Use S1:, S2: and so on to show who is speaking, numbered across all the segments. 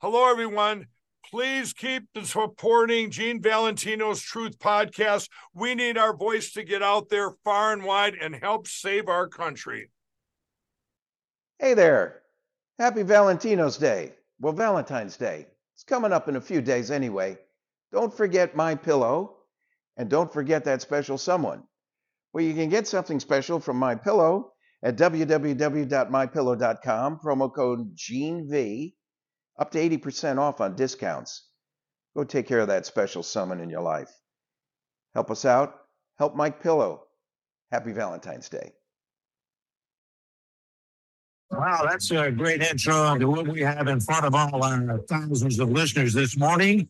S1: Hello, everyone. Please keep supporting Gene Valentino's Truth Podcast. We need our voice to get out there far and wide and help save our country.
S2: Hey there. Happy Valentino's Day. Well, Valentine's Day. It's coming up in a few days anyway. Don't forget my pillow and don't forget that special someone. Well, you can get something special from my pillow at www.mypillow.com, promo code GeneV up to 80% off on discounts. Go take care of that special someone in your life. Help us out. Help Mike Pillow. Happy Valentine's Day.
S3: Wow, that's a great intro to what we have in front of all our thousands of listeners this morning.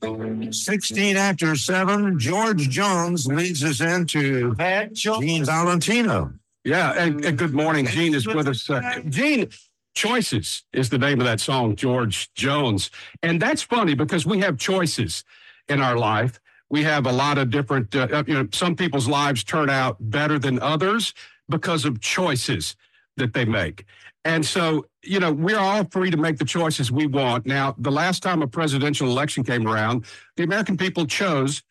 S3: 16 after 7, George Jones leads us into Gene Valentino.
S4: Yeah, and, and good morning. Gene is with us. Uh, Gene, Choices is the name of that song, George Jones. And that's funny because we have choices in our life. We have a lot of different, uh, uh, you know, some people's lives turn out better than others because of choices that they make. And so, you know, we're all free to make the choices we want. Now, the last time a presidential election came around, the American people chose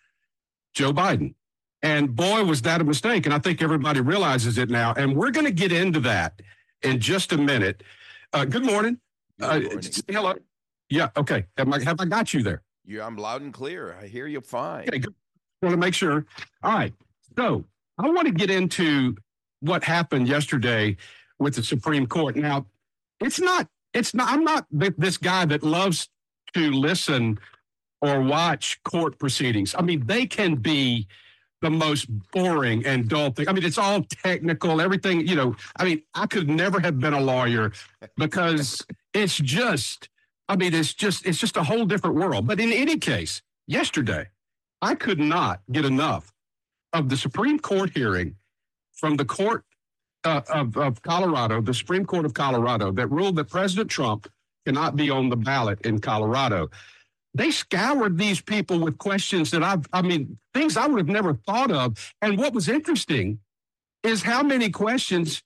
S4: Joe Biden. And boy, was that a mistake. And I think everybody realizes it now. And we're going to get into that in just a minute. Uh, good morning.
S2: Good
S4: Uh,
S2: morning.
S4: say hello. Yeah. Okay. Have I, have I got you there?
S2: You, I'm loud and clear. I hear you fine.
S4: Okay. Good. Want to make sure. All right. So I want to get into what happened yesterday with the Supreme Court. Now, it's not. It's not. I'm not this guy that loves to listen or watch court proceedings. I mean, they can be the most boring and dull thing. I mean, it's all technical, everything, you know. I mean, I could never have been a lawyer because it's just, I mean, it's just, it's just a whole different world. But in any case, yesterday, I could not get enough of the Supreme Court hearing from the court uh, of, of Colorado, the Supreme Court of Colorado, that ruled that President Trump cannot be on the ballot in Colorado they scoured these people with questions that I've, I mean, things I would have never thought of. And what was interesting is how many questions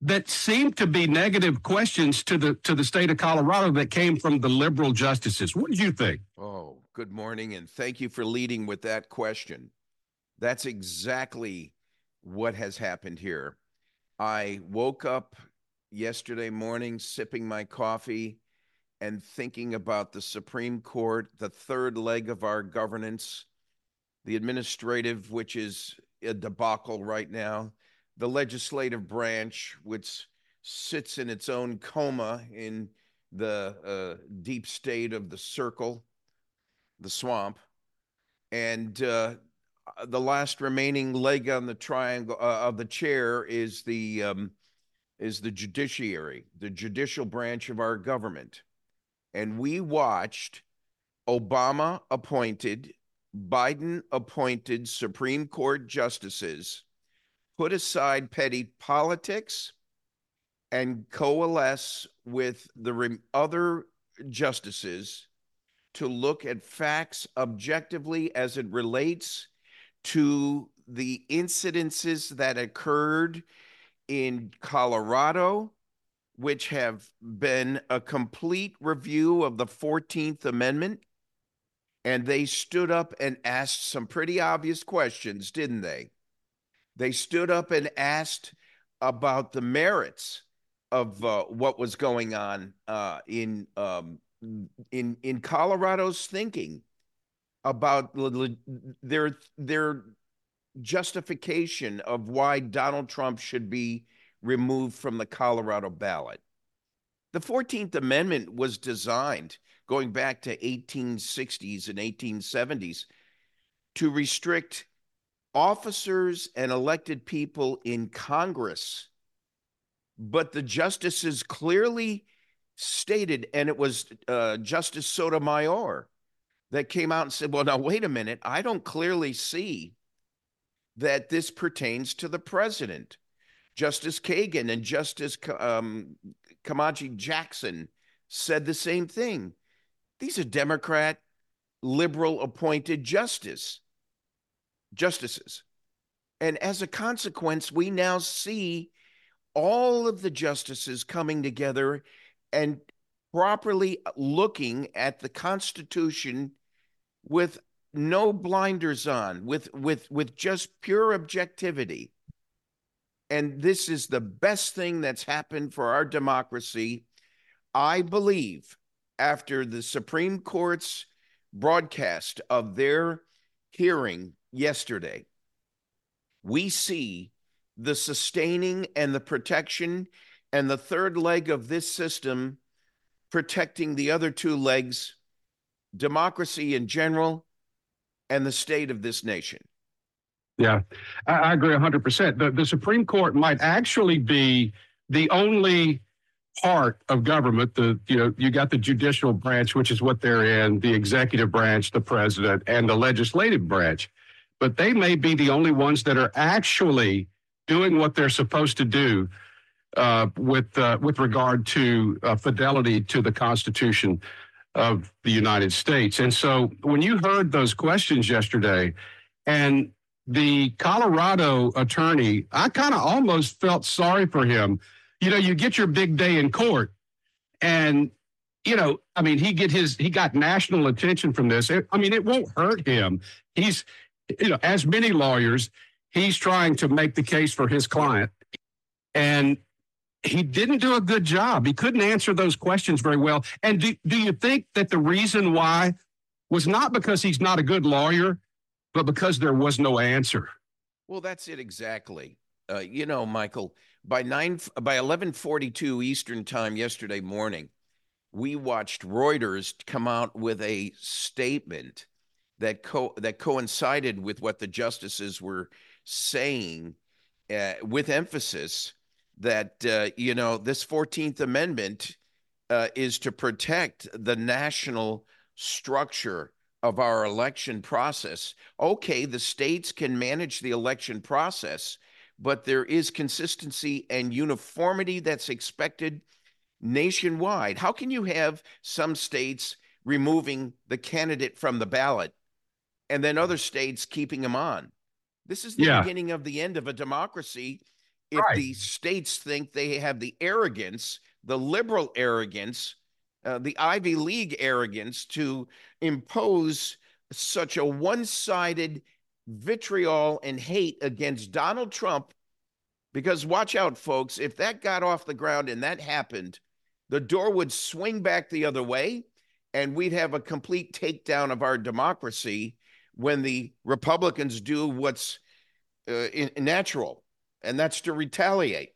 S4: that seemed to be negative questions to the to the state of Colorado that came from the liberal justices. What did you think?
S2: Oh, good morning, and thank you for leading with that question. That's exactly what has happened here. I woke up yesterday morning sipping my coffee and thinking about the Supreme Court, the third leg of our governance, the administrative, which is a debacle right now, the legislative branch, which sits in its own coma in the uh, deep state of the circle, the swamp, and uh, the last remaining leg on the triangle uh, of the chair is the um, is the judiciary, the judicial branch of our government, and we watched Obama appointed, Biden appointed Supreme Court justices put aside petty politics and coalesce with the other justices to look at facts objectively as it relates to the incidences that occurred in Colorado, which have been a complete review of the 14th Amendment. And they stood up and asked some pretty obvious questions, didn't they? They stood up and asked about the merits of uh, what was going on uh, in um, in in Colorado's thinking about their their justification of why Donald Trump should be removed from the Colorado ballot. The 14th Amendment was designed going back to 1860s and 1870s to restrict officers and elected people in Congress. But the justices clearly stated, and it was uh, Justice Sotomayor that came out and said, Well, now, wait a minute. I don't clearly see that this pertains to the president. Justice Kagan and Justice um, Ketanji Jackson said the same thing. These are Democrat, liberal appointed justice justices. And as a consequence, we now see all of the justices coming together and properly looking at the Constitution with no blinders on, with with with just pure objectivity. And this is the best thing that's happened for our democracy. I believe after the Supreme Court's broadcast of their hearing yesterday, we see the sustaining and the protection and the third leg of this system protecting the other two legs democracy in general and the state of this nation.
S4: Yeah, I, I agree 100%. The, the Supreme Court might actually be the only part of government the you know you got the judicial branch which is what they're in the executive branch the president and the legislative branch but they may be the only ones that are actually doing what they're supposed to do uh, with uh, with regard to uh, fidelity to the Constitution of the United States. And so, when you heard those questions yesterday, and the Colorado attorney, I kind of almost felt sorry for him. You know, you get your big day in court, and you know, I mean, he get his he got national attention from this. I mean, it won't hurt him. He's, you know, as many lawyers, he's trying to make the case for his client, and he didn't do a good job. He couldn't answer those questions very well. And do, do you think that the reason why was not because he's not a good lawyer, but because there was no answer?
S2: Well, that's it exactly. Uh, you know, Michael, by nine by eleven forty two Eastern time yesterday morning, we watched Reuters come out with a statement that co- that coincided with what the justices were saying, uh, with emphasis that uh, you know this 14th amendment uh, is to protect the national structure of our election process okay the states can manage the election process but there is consistency and uniformity that's expected nationwide how can you have some states removing the candidate from the ballot and then other states keeping them on this is the yeah. beginning of the end of a democracy if right. the states think they have the arrogance, the liberal arrogance, uh, the Ivy League arrogance to impose such a one sided vitriol and hate against Donald Trump. Because watch out, folks, if that got off the ground and that happened, the door would swing back the other way and we'd have a complete takedown of our democracy when the Republicans do what's uh, in, natural and that's to retaliate.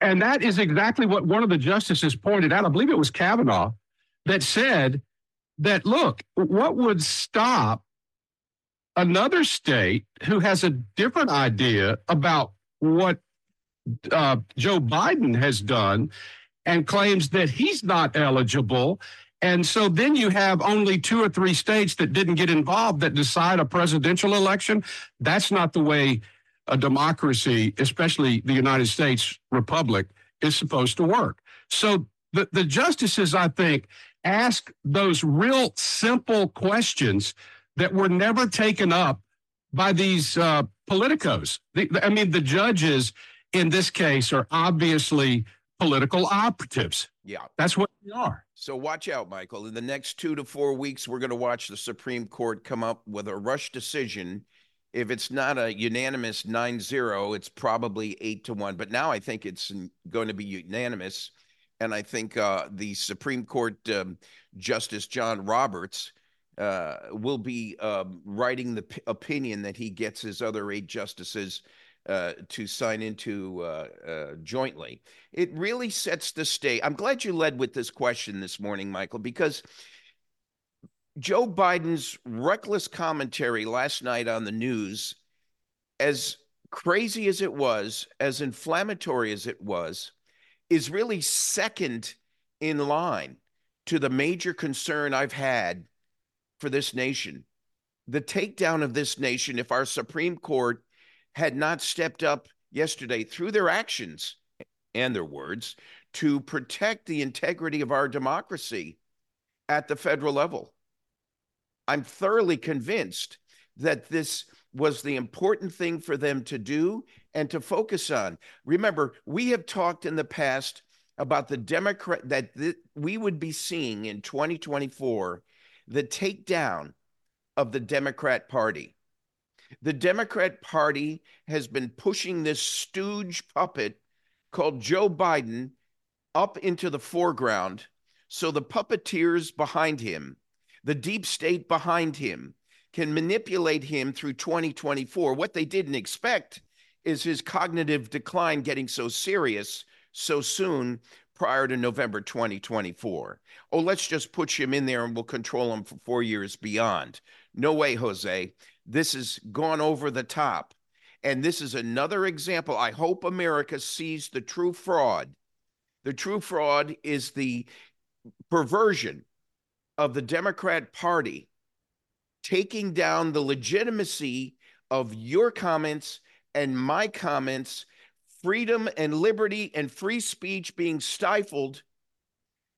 S4: And that is exactly what one of the justices pointed out. I believe it was Kavanaugh that said that, look, what would stop another state who has a different idea about what uh, Joe Biden has done and claims that he's not eligible. And so then you have only two or three states that didn't get involved that decide a presidential election. That's not the way a democracy, especially the United States republic, is supposed to work. So the, the justices, I think, ask those real simple questions that were never taken up by these uh, politicos. The, I mean, the judges in this case are obviously political operatives.
S2: Yeah.
S4: That's what they are.
S2: So watch out, Michael. In the next two to four weeks, we're going to watch the Supreme Court come up with a rush decision if it's not a unanimous 9-0 it's probably 8 to 1 but now i think it's going to be unanimous and i think uh, the supreme court um, justice john roberts uh, will be um, writing the p- opinion that he gets his other eight justices uh, to sign into uh, uh, jointly. It really sets the stage. I'm glad you led with this question this morning, Michael, because Joe Biden's reckless commentary last night on the news, as crazy as it was, as inflammatory as it was, is really second in line to the major concern I've had for this nation. The takedown of this nation, if our Supreme Court had not stepped up yesterday through their actions and their words to protect the integrity of our democracy at the federal level. I'm thoroughly convinced that this was the important thing for them to do and to focus on. Remember, we have talked in the past about the Democrat that th- we would be seeing in 2024 the takedown of the Democrat Party. The Democrat Party has been pushing this stooge puppet called Joe Biden up into the foreground. So the puppeteers behind him, the deep state behind him, can manipulate him through 2024. What they didn't expect is his cognitive decline getting so serious so soon prior to November 2024. Oh, let's just push him in there and we'll control him for four years beyond. No way, Jose. This has gone over the top. And this is another example. I hope America sees the true fraud. The true fraud is the perversion of the Democrat Party taking down the legitimacy of your comments and my comments, freedom and liberty and free speech being stifled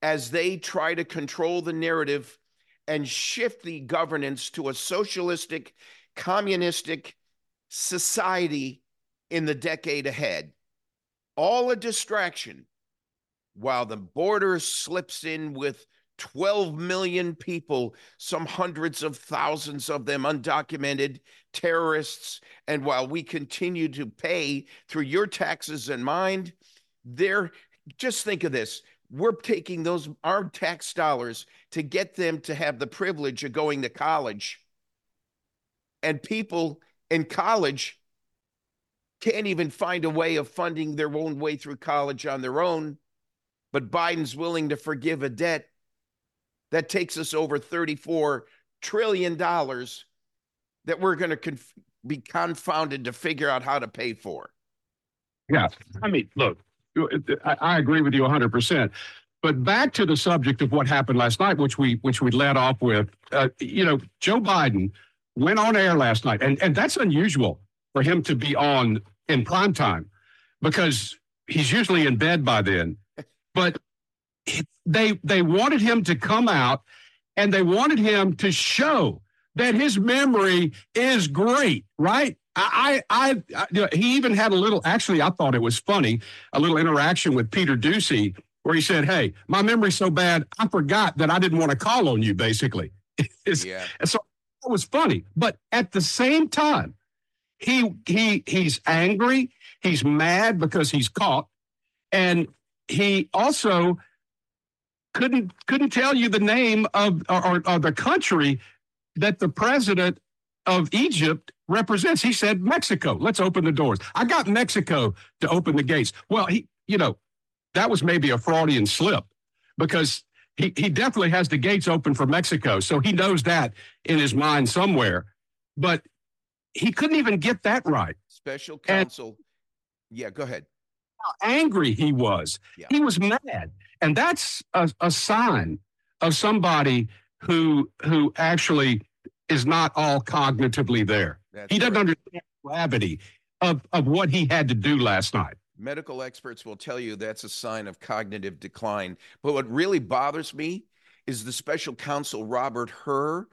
S2: as they try to control the narrative and shift the governance to a socialistic, communistic society in the decade ahead. All a distraction while the border slips in with 12 million people, some hundreds of thousands of them undocumented terrorists. And while we continue to pay through your taxes and mine, they're just think of this. We're taking those our tax dollars to get them to have the privilege of going to college. And people in college can't even find a way of funding their own way through college on their own. But Biden's willing to forgive a debt that takes us over $34 trillion that we're going to conf- be confounded to figure out how to pay for.
S4: Yeah. I mean, look, I, I agree with you 100%. But back to the subject of what happened last night, which we which we led off with, uh, you know, Joe Biden went on air last night, and and that's unusual for him to be on in prime time because he's usually in bed by then. But they they wanted him to come out and they wanted him to show that his memory is great, right? I, I, I you know, he even had a little. Actually, I thought it was funny. A little interaction with Peter Doocy, where he said, "Hey, my memory's so bad, I forgot that I didn't want to call on you." Basically, yeah. So it was funny. But at the same time, he he he's angry. He's mad because he's caught, and he also couldn't couldn't tell you the name of or, or the country that the president of Egypt represents. He said Mexico. Let's open the doors. I got Mexico to open the gates. Well, he, you know, that was maybe a Freudian slip because he, he definitely has the gates open for Mexico. So he knows that in his mind somewhere. But he couldn't even get that right.
S2: Special counsel. And yeah, go ahead.
S4: How angry he was. Yeah. He was mad. And that's a, a sign of somebody who who actually is not all cognitively there. That's he doesn't right. understand gravity of, of what he had to do last night.
S2: Medical experts will tell you that's a sign of cognitive decline. But what really bothers me is the special counsel Robert Hur.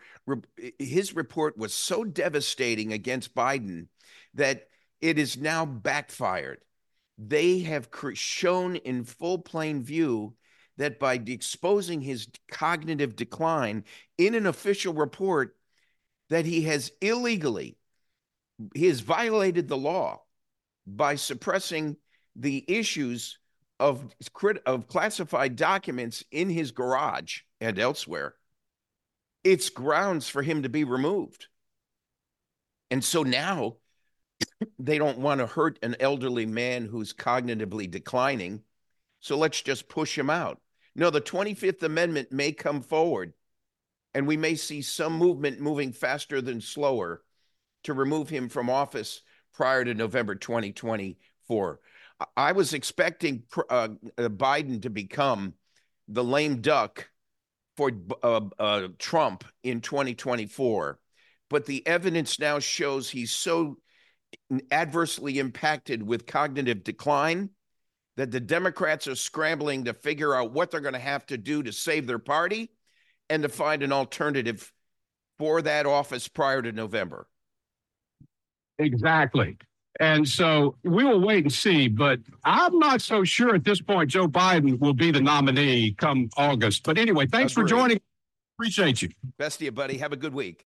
S2: His report was so devastating against Biden that it is now backfired they have shown in full plain view that by exposing his cognitive decline in an official report that he has illegally he has violated the law by suppressing the issues of of classified documents in his garage and elsewhere. It's grounds for him to be removed. And so now they don't want to hurt an elderly man who's cognitively declining. So let's just push him out. No, the 25th Amendment may come forward and we may see some movement moving faster than slower to remove him from office prior to November 2024. I was expecting uh, uh, Biden to become the lame duck for uh, uh, Trump in 2024, but the evidence now shows he's so adversely impacted with cognitive decline, that the Democrats are scrambling to figure out what they're going to have to do to save their party and to find an alternative for that office prior to November.
S4: Exactly. And so we will wait and see. But I'm not so sure at this point Joe Biden will be the nominee come August. But anyway, thanks for
S2: Agreed.
S4: joining. Appreciate you.
S2: Best of you, buddy. Have a good week.